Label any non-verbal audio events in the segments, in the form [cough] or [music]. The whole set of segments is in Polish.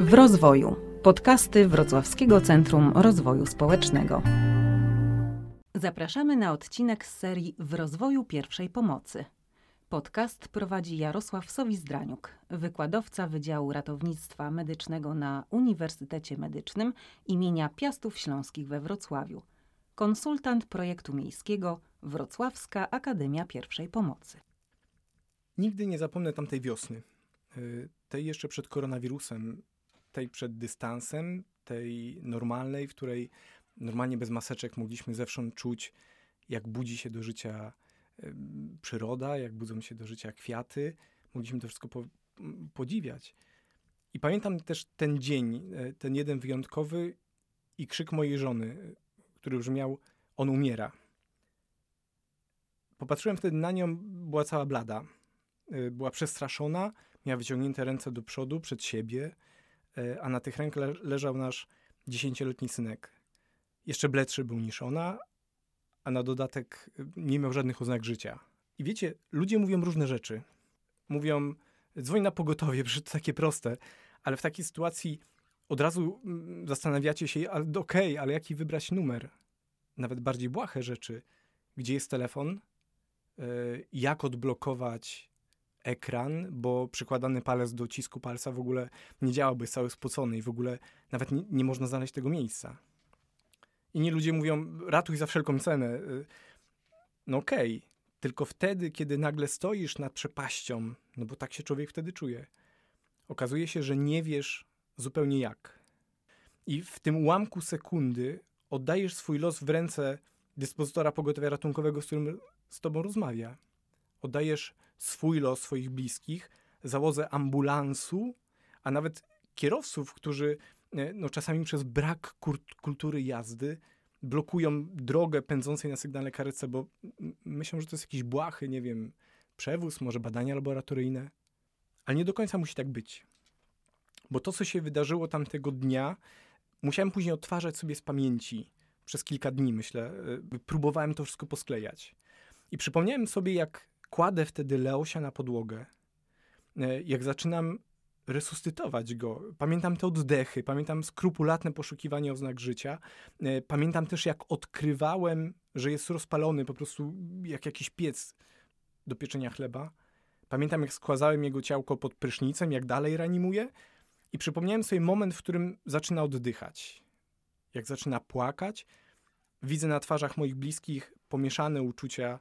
W rozwoju. Podcasty Wrocławskiego Centrum Rozwoju Społecznego. Zapraszamy na odcinek z serii W rozwoju pierwszej pomocy. Podcast prowadzi Jarosław Sowizdraniuk, wykładowca Wydziału Ratownictwa Medycznego na Uniwersytecie Medycznym imienia Piastów Śląskich we Wrocławiu. Konsultant projektu miejskiego Wrocławska Akademia Pierwszej Pomocy. Nigdy nie zapomnę tamtej wiosny. Y, tej jeszcze przed koronawirusem, tej przed dystansem, tej normalnej, w której normalnie bez maseczek mogliśmy zewsząd czuć, jak budzi się do życia przyroda, jak budzą się do życia kwiaty. Mogliśmy to wszystko po, podziwiać. I pamiętam też ten dzień, y, ten jeden wyjątkowy i krzyk mojej żony, który brzmiał: On umiera. Popatrzyłem wtedy na nią, była cała blada. Była przestraszona, Miała wyciągnięte ręce do przodu, przed siebie, e, a na tych rękach le leżał nasz dziesięcioletni synek. Jeszcze bledszy był niż ona, a na dodatek e, nie miał żadnych oznak życia. I wiecie, ludzie mówią różne rzeczy. Mówią, dzwoń na pogotowie, [laughs] przecież to takie proste, ale w takiej sytuacji od razu mm, zastanawiacie się, ale okej, okay, ale jaki wybrać numer? Nawet bardziej błahe rzeczy. Gdzie jest telefon? E, jak odblokować ekran, bo przykładany palec do cisku palca w ogóle nie działałby, cały spocony i w ogóle nawet nie, nie można znaleźć tego miejsca. Inni ludzie mówią, ratuj za wszelką cenę. Y, no okej, okay. tylko wtedy, kiedy nagle stoisz nad przepaścią, no bo tak się człowiek wtedy czuje, okazuje się, że nie wiesz zupełnie jak. I w tym ułamku sekundy oddajesz swój los w ręce dyspozytora pogotowia ratunkowego, z którym z tobą rozmawia. Oddajesz swój los swoich bliskich, załodze ambulansu, a nawet kierowców, którzy e, no, czasami przez brak kultury jazdy blokują drogę pędzącej na sygnale karetce, bo myślą, że to jest jakiś błahy, nie wiem, przewóz, może badania laboratoryjne. Ale nie do końca musi tak być. Bo to, co się wydarzyło tamtego dnia, musiałem później odtwarzać sobie z pamięci przez kilka dni, myślę. E, próbowałem to wszystko posklejać. I przypomniałem sobie, jak kładę wtedy Leosia na podłogę, e, jak zaczynam resuscytować go. Pamiętam te oddechy, pamiętam skrupulatne poszukiwanie oznak życia. E, pamiętam też, jak odkrywałem, że jest rozpalony po prostu jak jakiś piec do pieczenia chleba. Pamiętam, jak składzałem jego ciałko pod prysznicem, jak dalej reanimuje. I przypomniałem sobie moment, w którym zaczyna oddychać. Jak zaczyna płakać. Widzę na twarzach moich bliskich pomieszane uczucia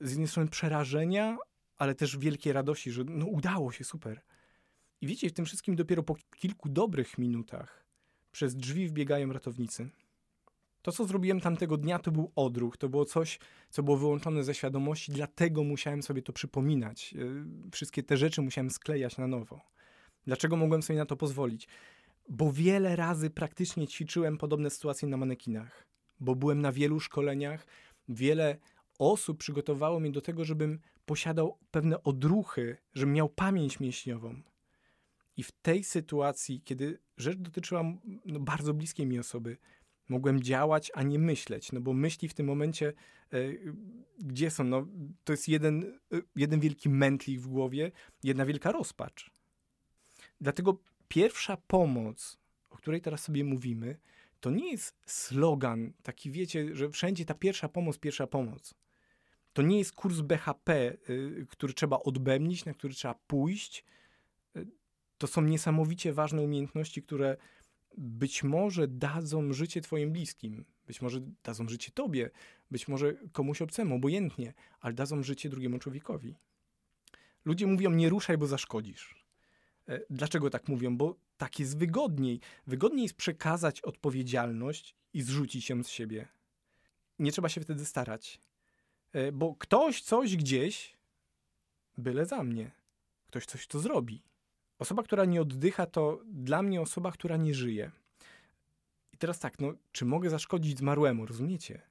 z jednej strony przerażenia, ale też wielkiej radości, że no udało się, super. I wiecie, w tym wszystkim dopiero po kilku dobrych minutach przez drzwi wbiegają ratownicy. To, co zrobiłem tamtego dnia, to był odruch, to było coś, co było wyłączone ze świadomości, dlatego musiałem sobie to przypominać. E, wszystkie te rzeczy musiałem sklejać na nowo. Dlaczego mogłem sobie na to pozwolić? Bo wiele razy praktycznie ćwiczyłem podobne sytuacje na manekinach, bo byłem na wielu szkoleniach, wiele osób przygotowało mnie do tego, żebym posiadał pewne odruchy, żebym miał pamięć mięśniową. I w tej sytuacji, kiedy rzecz dotyczyła no, bardzo bliskiej mi osoby, mogłem działać, a nie myśleć, no bo myśli w tym momencie, e, gdzie są? No, to jest jeden, e, jeden wielki mętlik w głowie, jedna wielka rozpacz. Dlatego pierwsza pomoc, o której teraz sobie mówimy, to nie jest slogan, taki wiecie, że wszędzie ta pierwsza pomoc, pierwsza pomoc. To nie jest kurs BHP, y, który trzeba odbębnić, na który trzeba pójść. Y, to są niesamowicie ważne umiejętności, które być może dadzą życie Twoim bliskim, być może dadzą życie Tobie, być może komuś obcemu, obojętnie, ale dadzą życie drugiemu człowiekowi. Ludzie mówią: Nie ruszaj, bo zaszkodzisz. E, dlaczego tak mówią? Bo tak jest wygodniej. Wygodniej jest przekazać odpowiedzialność i zrzucić ją z siebie. Nie trzeba się wtedy starać. E, bo ktoś coś gdzieś, byle za mnie. Ktoś coś to zrobi. Osoba, która nie oddycha, to dla mnie osoba, która nie żyje. I teraz tak, no, czy mogę zaszkodzić zmarłemu, rozumiecie?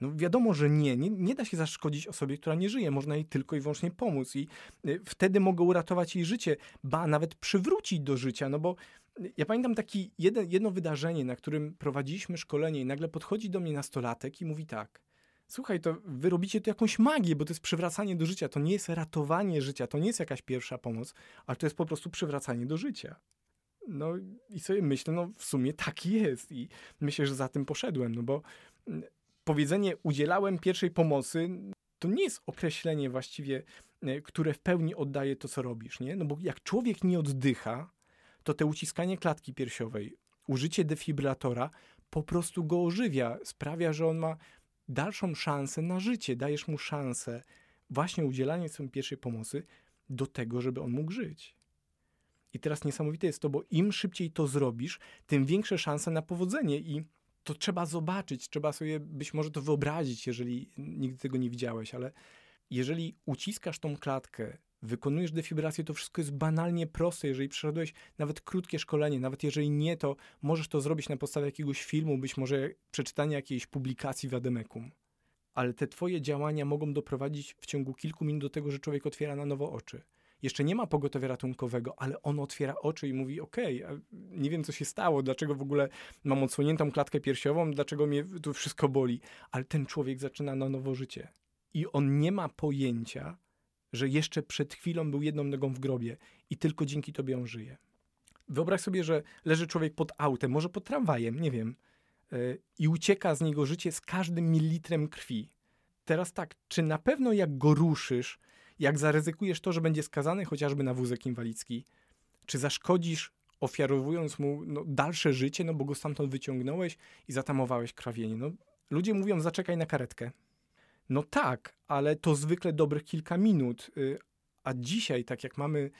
No wiadomo, że nie. nie. Nie da się zaszkodzić osobie, która nie żyje. Można jej tylko i wyłącznie pomóc i y, wtedy mogę uratować jej życie, ba nawet przywrócić do życia, no bo y, ja pamiętam takie jedno wydarzenie, na którym prowadziliśmy szkolenie i nagle podchodzi do mnie nastolatek i mówi tak – słuchaj, to wy robicie tu jakąś magię, bo to jest przywracanie do życia. To nie jest ratowanie życia, to nie jest jakaś pierwsza pomoc, ale to jest po prostu przywracanie do życia. No i sobie myślę, no w sumie tak jest i myślę, że za tym poszedłem, no bo mm, powiedzenie udzielałem pierwszej pomocy to nie jest określenie właściwie, e, które w pełni oddaje to, co robisz, nie? No bo jak człowiek nie oddycha, to te uciskanie klatki piersiowej, użycie defibrylatora po prostu go ożywia, sprawia, że on ma dalszą szansę na życie, dajesz mu szansę właśnie udzielanie sobie pierwszej pomocy do tego, żeby on mógł żyć. I teraz niesamowite jest to, bo im szybciej to zrobisz, tym większe szanse na powodzenie i to trzeba zobaczyć, trzeba sobie być może to wyobrazić, jeżeli nigdy tego nie widziałeś, ale jeżeli uciskasz tą klatkę, wykonujesz defibrylację, to wszystko jest banalnie proste. Jeżeli przeszedłeś nawet krótkie szkolenie, nawet jeżeli nie, to możesz to zrobić na podstawie jakiegoś filmu, być może przeczytania jakiejś publikacji w Ademekum. Ale te twoje działania mogą doprowadzić w ciągu kilku minut do tego, że człowiek otwiera na nowo oczy jeszcze nie ma pogotowia ratunkowego, ale on otwiera oczy i mówi: Okej, okay, nie wiem, co się stało, dlaczego w ogóle mam odsłoniętą klatkę piersiową, dlaczego mnie tu wszystko boli, ale ten człowiek zaczyna na nowo życie. I on nie ma pojęcia, że jeszcze przed chwilą był jedną nogą w grobie i tylko dzięki tobie on żyje. Wyobraź sobie, że leży człowiek pod autem, może pod tramwajem, nie wiem, yy, i ucieka z niego życie z każdym mililitrem krwi. Teraz tak, czy na pewno jak go ruszysz, jak zaryzykujesz to, że będzie skazany chociażby na wózek inwalidzki, czy zaszkodzisz, ofiarowując mu no, dalsze życie, no bo go stamtąd wyciągnąłeś i zatamowałeś krawienie. No, ludzie mówią, zaczekaj na karetkę. No tak, ale to zwykle dobrych kilka minut. Y, a dzisiaj, tak jak mamy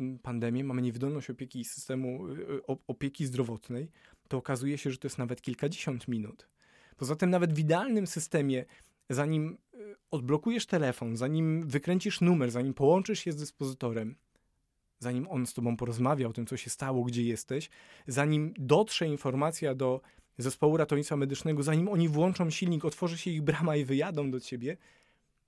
mm, pandemię, mamy niewydolność opieki systemu y, opieki zdrowotnej, to okazuje się, że to jest nawet kilkadziesiąt minut. Poza tym nawet w idealnym systemie, zanim odblokujesz telefon, zanim wykręcisz numer, zanim połączysz się z dyspozytorem, zanim on z tobą porozmawia o tym, co się stało, gdzie jesteś, zanim dotrze informacja do zespołu ratownictwa medycznego, zanim oni włączą silnik, otworzy się ich brama i wyjadą do ciebie,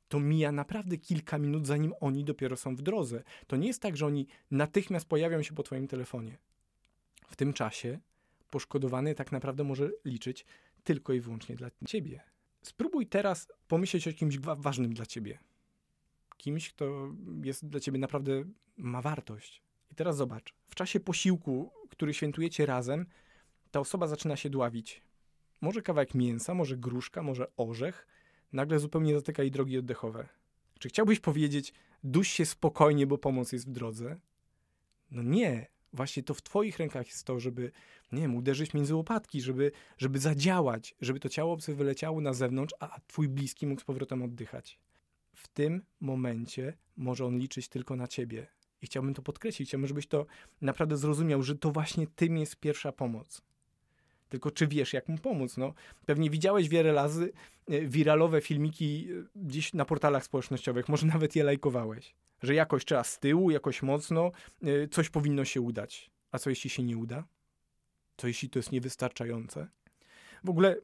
to mija naprawdę kilka minut, zanim oni dopiero są w drodze. To nie jest tak, że oni natychmiast pojawią się po twoim telefonie. W tym czasie poszkodowany tak naprawdę może liczyć tylko i wyłącznie dla ciebie. Spróbuj teraz pomyśleć o kimś ważnym dla ciebie. Kimś, kto jest dla ciebie naprawdę ma wartość. I teraz zobacz, w czasie posiłku, który świętujecie razem, ta osoba zaczyna się dławić. Może kawałek mięsa, może gruszka, może orzech, nagle zupełnie zatyka jej drogi oddechowe. Czy chciałbyś powiedzieć, duś się spokojnie, bo pomoc jest w drodze? No nie, właśnie to w Twoich rękach jest to, żeby, nie wiem, uderzyć między łopatki, żeby, żeby zadziałać, żeby to ciało obce wyleciało na zewnątrz, a Twój bliski mógł z powrotem oddychać. W tym momencie może on liczyć tylko na Ciebie. I chciałbym to podkreślić, chciałbym, żebyś to naprawdę zrozumiał, że to właśnie Tym jest pierwsza pomoc. Tylko czy wiesz, jak mu pomóc? No, pewnie widziałeś wiele razy e, wiralowe filmiki e, gdzieś na portalach społecznościowych, może nawet je lajkowałeś że jakoś trzeba z tyłu, jakoś mocno, y, coś powinno się udać. A co jeśli się nie uda? Co jeśli to jest niewystarczające? W ogóle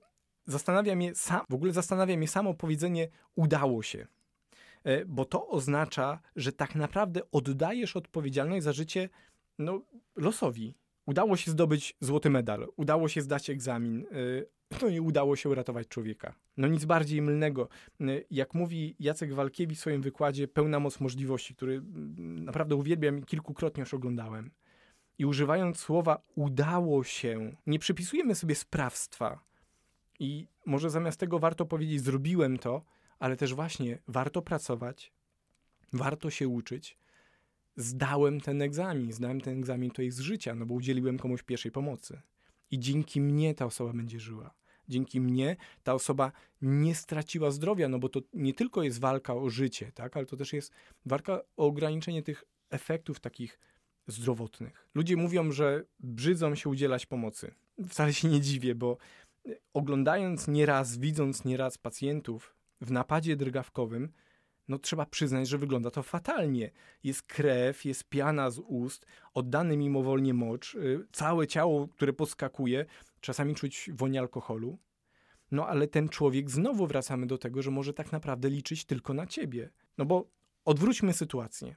zastanawia mnie, sam, w ogóle zastanawia mnie samo powiedzenie udało się. E, bo to oznacza, że tak naprawdę oddajesz odpowiedzialność za życie no, losowi. Udało się zdobyć złoty medal, udało się zdać egzamin, y, no i udało się uratować człowieka. No nic bardziej mylnego. Y, jak mówi Jacek Walkiewicz w swoim wykładzie Pełna moc możliwości, który mm, naprawdę uwielbiam i kilkukrotnie już oglądałem. I używając słowa udało się, nie przypisujemy sobie sprawstwa. I może zamiast tego warto powiedzieć zrobiłem to, ale też właśnie warto pracować, warto się uczyć. Zdałem ten egzamin, zdałem ten egzamin jest z życia, no bo udzieliłem komuś pierwszej pomocy. I dzięki mnie ta osoba będzie żyła dzięki mnie ta osoba nie straciła zdrowia, no bo to nie tylko jest walka o życie, tak, ale to też jest walka o ograniczenie tych efektów takich zdrowotnych. Ludzie mówią, że brzydzą się udzielać pomocy. Wcale się nie dziwię, bo oglądając nieraz, widząc nieraz pacjentów w napadzie drgawkowym, no trzeba przyznać, że wygląda to fatalnie. Jest krew, jest piana z ust, oddany mimowolnie mocz, y, całe ciało, które podskakuje, czasami czuć woń alkoholu. No ale ten człowiek znowu wracamy do tego, że może tak naprawdę liczyć tylko na ciebie. No bo odwróćmy sytuację.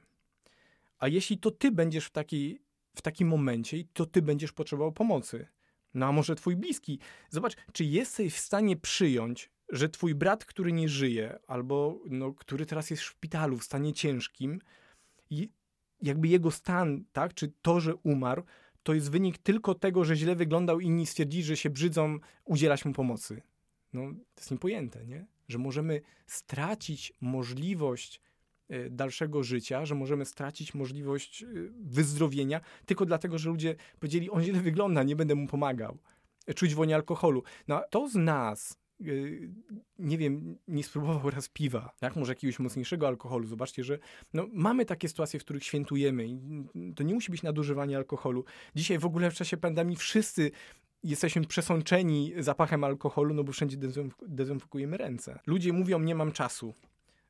A jeśli to ty będziesz w, takiej, w takim momencie, to ty będziesz potrzebował pomocy. No a może twój bliski. Zobacz, czy jesteś w stanie przyjąć, że twój brat, który nie żyje, albo no, który teraz jest w szpitalu w stanie ciężkim, i jakby jego stan, tak, czy to, że umarł, to jest wynik tylko tego, że źle wyglądał i inni stwierdzili, że się brzydzą, udzielać mu pomocy. No, to jest niepojęte, nie? Że możemy stracić możliwość e, dalszego życia, że możemy stracić możliwość e, wyzdrowienia tylko dlatego, że ludzie powiedzieli, on źle wygląda, nie będę mu pomagał. E, czuć wonię alkoholu. No, to z nas, nie wiem, nie spróbował raz piwa, jak może jakiegoś mocniejszego alkoholu. Zobaczcie, że no, mamy takie sytuacje, w których świętujemy to nie musi być nadużywanie alkoholu. Dzisiaj w ogóle w czasie pandemii wszyscy jesteśmy przesączeni zapachem alkoholu, no bo wszędzie dezynfekujemy ręce. Ludzie mówią, nie mam czasu.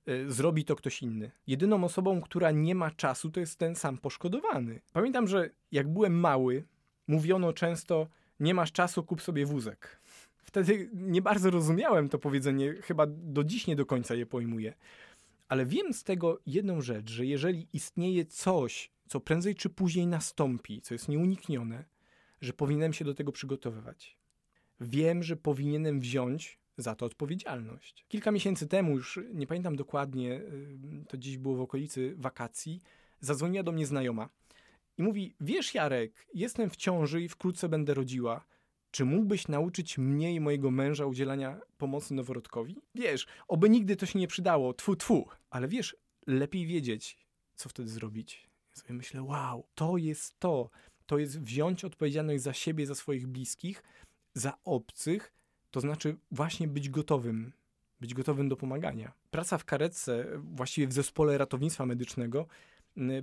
E, zrobi to ktoś inny. Jedyną osobą, która nie ma czasu, to jest ten sam poszkodowany. Pamiętam, że jak byłem mały, mówiono często, nie masz czasu, kup sobie wózek. Wtedy nie bardzo rozumiałem to powiedzenie, chyba do dziś nie do końca je pojmuję. Ale wiem z tego jedną rzecz, że jeżeli istnieje coś, co prędzej czy później nastąpi, co jest nieuniknione, że powinienem się do tego przygotowywać. Wiem, że powinienem wziąć za to odpowiedzialność. Kilka miesięcy temu, już nie pamiętam dokładnie, y, to dziś było w okolicy wakacji, zadzwoniła do mnie znajoma i mówi: Wiesz, Jarek, jestem w ciąży i wkrótce będę rodziła. Czy mógłbyś nauczyć mnie i mojego męża udzielania pomocy noworodkowi? Wiesz, oby nigdy to się nie przydało, tfu, tfu. Ale wiesz, lepiej wiedzieć, co wtedy zrobić. Ja sobie myślę, wow, to jest to to jest wziąć odpowiedzialność za siebie, za swoich bliskich, za obcych, to znaczy właśnie być gotowym, być gotowym do pomagania. Praca w karetce, właściwie w zespole ratownictwa medycznego,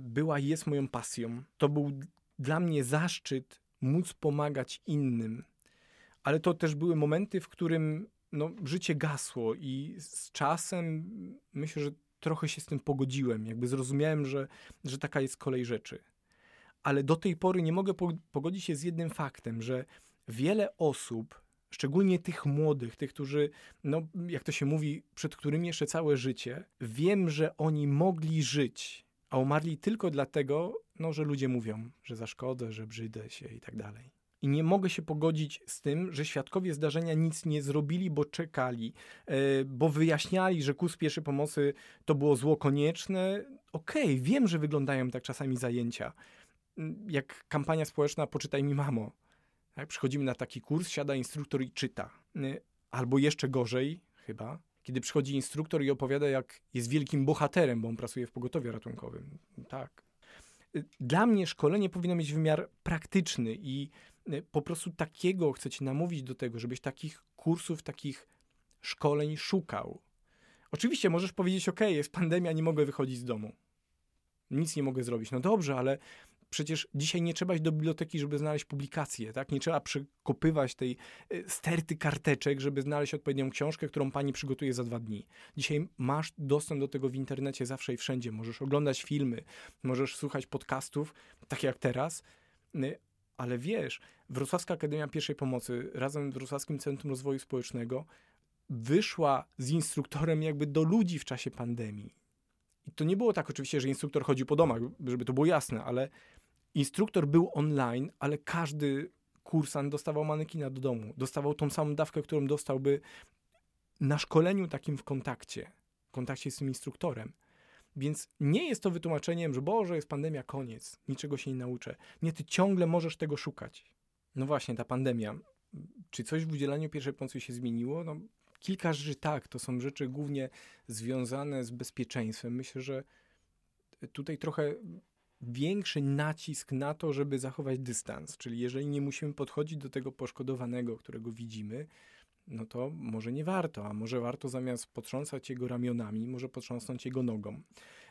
była i jest moją pasją. To był dla mnie zaszczyt móc pomagać innym. Ale to też były momenty, w którym no, życie gasło i z czasem myślę, że trochę się z tym pogodziłem. Jakby zrozumiałem, że, że taka jest kolej rzeczy ale do tej pory nie mogę pogodzić się z jednym faktem, że wiele osób, szczególnie tych młodych, tych, którzy, no, jak to się mówi, przed którymi jeszcze całe życie, wiem, że oni mogli żyć, a umarli tylko dlatego, no, że ludzie mówią, że zaszkodzę, że brzydę się i tak dalej. I nie mogę się pogodzić z tym, że świadkowie zdarzenia nic nie zrobili, bo czekali, yy, bo wyjaśniali, że kurs pierwszej pomocy to było zło konieczne. Okej, okay, wiem, że wyglądają tak czasami zajęcia, jak kampania społeczna Poczytaj mi mamo. Tak? Przychodzimy na taki kurs, siada instruktor i czyta. Y, albo jeszcze gorzej, chyba, kiedy przychodzi instruktor i opowiada, jak jest wielkim bohaterem, bo on pracuje w pogotowiu ratunkowym. Tak. Y, dla mnie szkolenie powinno mieć wymiar praktyczny i po prostu takiego chcę ci namówić do tego, żebyś takich kursów, takich szkoleń szukał. Oczywiście możesz powiedzieć, ok, jest pandemia, nie mogę wychodzić z domu. Nic nie mogę zrobić. No dobrze, ale Przecież dzisiaj nie trzeba iść do biblioteki, żeby znaleźć publikację, tak? Nie trzeba przekopywać tej y, sterty karteczek, żeby znaleźć odpowiednią książkę, którą pani przygotuje za dwa dni. Dzisiaj masz dostęp do tego w internecie zawsze i wszędzie. Możesz oglądać filmy, możesz słuchać podcastów, tak jak teraz. Ale wiesz, Wrocławska Akademia Pierwszej Pomocy razem z Wrocławskim Centrum Rozwoju Społecznego wyszła z instruktorem jakby do ludzi w czasie pandemii. I to nie było tak oczywiście, że instruktor chodził po domach, żeby to było jasne, ale Instruktor był online, ale każdy kursant dostawał manekina do domu. Dostawał tą samą dawkę, którą dostałby na szkoleniu takim w kontakcie, w kontakcie z tym instruktorem. Więc nie jest to wytłumaczeniem, że Boże, jest pandemia, koniec, niczego się nie nauczę. Nie, ty ciągle możesz tego szukać. No właśnie, ta pandemia. Czy coś w udzielaniu pierwszej pomocy się zmieniło? No, kilka rzeczy tak, to są rzeczy głównie związane z bezpieczeństwem. Myślę, że tutaj trochę większy nacisk na to, żeby zachować dystans. Czyli jeżeli nie musimy podchodzić do tego poszkodowanego, którego widzimy, no to może nie warto, a może warto zamiast potrząsać jego ramionami, może potrząsnąć jego nogą.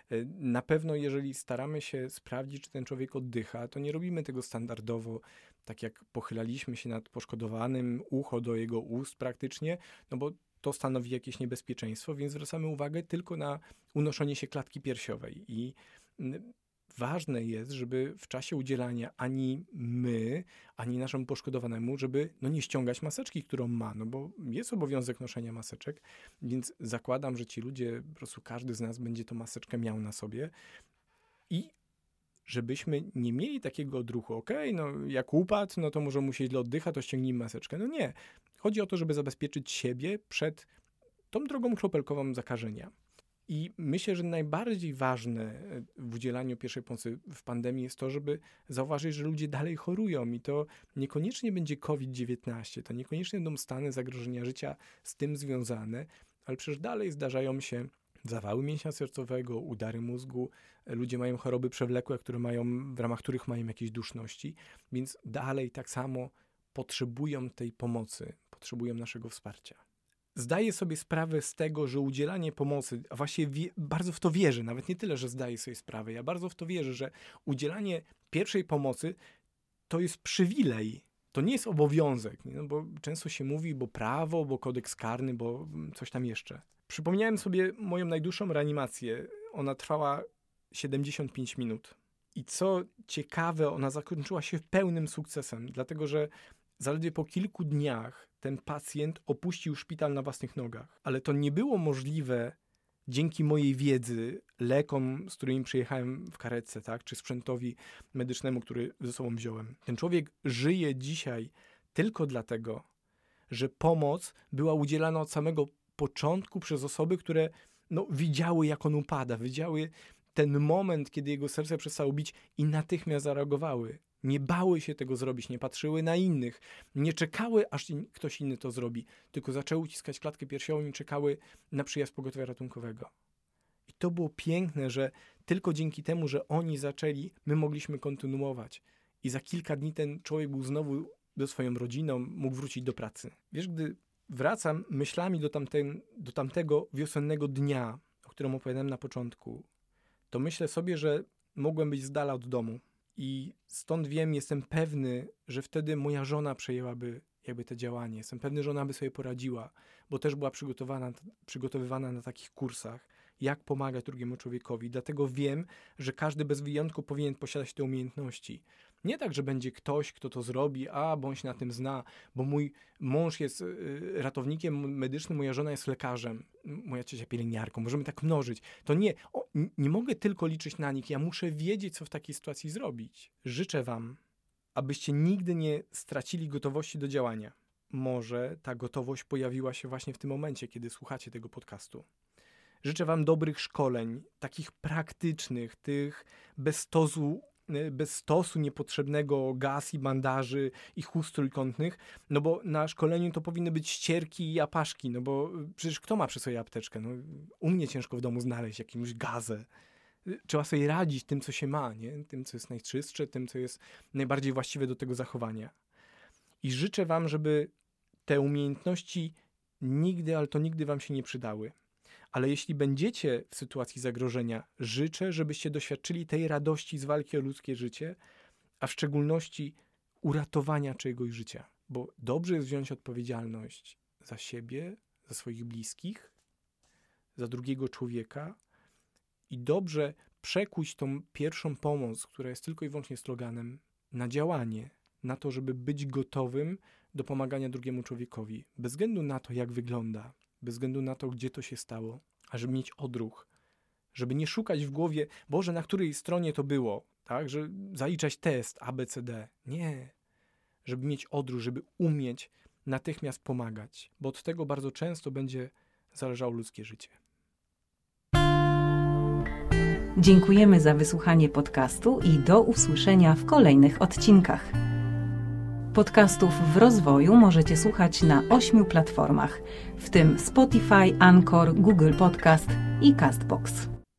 E, na pewno, jeżeli staramy się sprawdzić, czy ten człowiek oddycha, to nie robimy tego standardowo, tak jak pochylaliśmy się nad poszkodowanym, ucho do jego ust praktycznie, no bo to stanowi jakieś niebezpieczeństwo, więc zwracamy uwagę tylko na unoszenie się klatki piersiowej. I ważne jest, żeby w czasie udzielania ani my, ani naszemu poszkodowanemu, żeby no nie ściągać maseczki, którą ma, no bo jest obowiązek noszenia maseczek, więc zakładam, że ci ludzie, po prostu każdy z nas będzie tą maseczkę miał na sobie i żebyśmy nie mieli takiego odruchu, ok, no jak upadł, no to może mu się źle oddycha, to ściągnijmy maseczkę. No nie. Chodzi o to, żeby zabezpieczyć siebie przed tą drogą kropelkową zakażenia. I myślę, że najbardziej ważne e, w udzielaniu pierwszej pomocy w pandemii jest to, żeby zauważyć, że ludzie dalej chorują i to niekoniecznie będzie COVID-19, to niekoniecznie będą stany zagrożenia życia z tym związane, ale przecież dalej zdarzają się zawały mięśnia sercowego, udary mózgu, ludzie mają choroby przewlekłe, które mają, w ramach których mają jakieś duszności, więc dalej tak samo potrzebują tej pomocy, potrzebują naszego wsparcia zdaję sobie sprawę z tego, że udzielanie pomocy, a właściwie wie, bardzo w to wierzę, nawet nie tyle, że zdaję sobie sprawę, ja bardzo w to wierzę, że udzielanie pierwszej pomocy to jest przywilej. To nie jest obowiązek, nie? No bo często się mówi, bo prawo, bo kodeks karny, bo coś tam jeszcze. Przypomniałem sobie moją najdłuższą reanimację. Ona trwała 75 minut. I co ciekawe, ona zakończyła się pełnym sukcesem, dlatego że zaledwie po kilku dniach ten pacjent opuścił szpital na własnych nogach. Ale to nie było możliwe dzięki mojej wiedzy, lekom, z którymi przyjechałem w karetce, tak, czy sprzętowi medycznemu, który ze sobą wziąłem. Ten człowiek żyje dzisiaj tylko dlatego, że pomoc była udzielana od samego początku przez osoby, które no, widziały, jak on upada, widziały ten moment, kiedy jego serce przestało bić i natychmiast zareagowały. Nie bały się tego zrobić, nie patrzyły na innych, nie czekały, aż ktoś inny to zrobi, tylko zaczęły uciskać klatkę piersiową i czekały na przyjazd pogotowia ratunkowego. I to było piękne, że tylko dzięki temu, że oni zaczęli, my mogliśmy kontynuować. I za kilka dni ten człowiek był znowu do swoją rodziną, mógł wrócić do pracy. Wiesz, gdy wracam myślami do, tamten, do tamtego wiosennego dnia, o którym opowiadałem na początku, to myślę sobie, że mogłem być z dala od domu, i stąd wiem, jestem pewny, że wtedy moja żona przejęłaby jakby te działanie. Jestem pewny, że ona by sobie poradziła, bo też była przygotowana, przygotowywana na takich kursach, jak pomagać drugiemu człowiekowi. Dlatego wiem, że każdy bez wyjątku powinien posiadać te umiejętności. Nie tak, że będzie ktoś, kto to zrobi, a bądź na tym zna, bo mój mąż jest y, ratownikiem medycznym, moja żona jest lekarzem, moja ciocia pielęgniarką, możemy tak mnożyć. To nie, o, nie mogę tylko liczyć na nich, ja muszę wiedzieć, co w takiej sytuacji zrobić. Życzę Wam, abyście nigdy nie stracili gotowości do działania. Może ta gotowość pojawiła się właśnie w tym momencie, kiedy słuchacie tego podcastu. Życzę Wam dobrych szkoleń, takich praktycznych, tych bez stosu Y, bez stosu niepotrzebnego gaz i bandaży i chust trójkątnych, no bo na szkoleniu to powinny być ścierki i apaszki, no bo y, przecież kto ma przy sobie apteczkę? No, u mnie ciężko w domu znaleźć jakąś gazę. Y, trzeba sobie radzić tym, co się ma, nie? tym, co jest najczystsze, tym, co jest najbardziej właściwe do tego zachowania. I życzę Wam, żeby te umiejętności nigdy, ale to nigdy Wam się nie przydały ale jeśli będziecie w sytuacji zagrożenia, życzę, żebyście doświadczyli tej radości z walki o ludzkie życie, a w szczególności uratowania czegoś życia. Bo dobrze jest wziąć odpowiedzialność za siebie, za swoich bliskich, za drugiego człowieka i dobrze przekuć tą pierwszą pomoc, która jest tylko i wyłącznie sloganem, na działanie, na to, żeby być gotowym do pomagania drugiemu człowiekowi, bez względu na to, jak wygląda, bez względu na to, gdzie to się stało, a żeby mieć odruch, żeby nie szukać w głowie, Boże, na której stronie to było, tak, że zaliczać test ABCD. Nie. Żeby mieć odruch, żeby umieć natychmiast pomagać, bo od tego bardzo często będzie zależało ludzkie życie. Dziękujemy za wysłuchanie podcastu i do usłyszenia w kolejnych odcinkach. Podcastów w rozwoju możecie słuchać na ośmiu platformach, w tym Spotify, Anchor, Google Podcast i Castbox.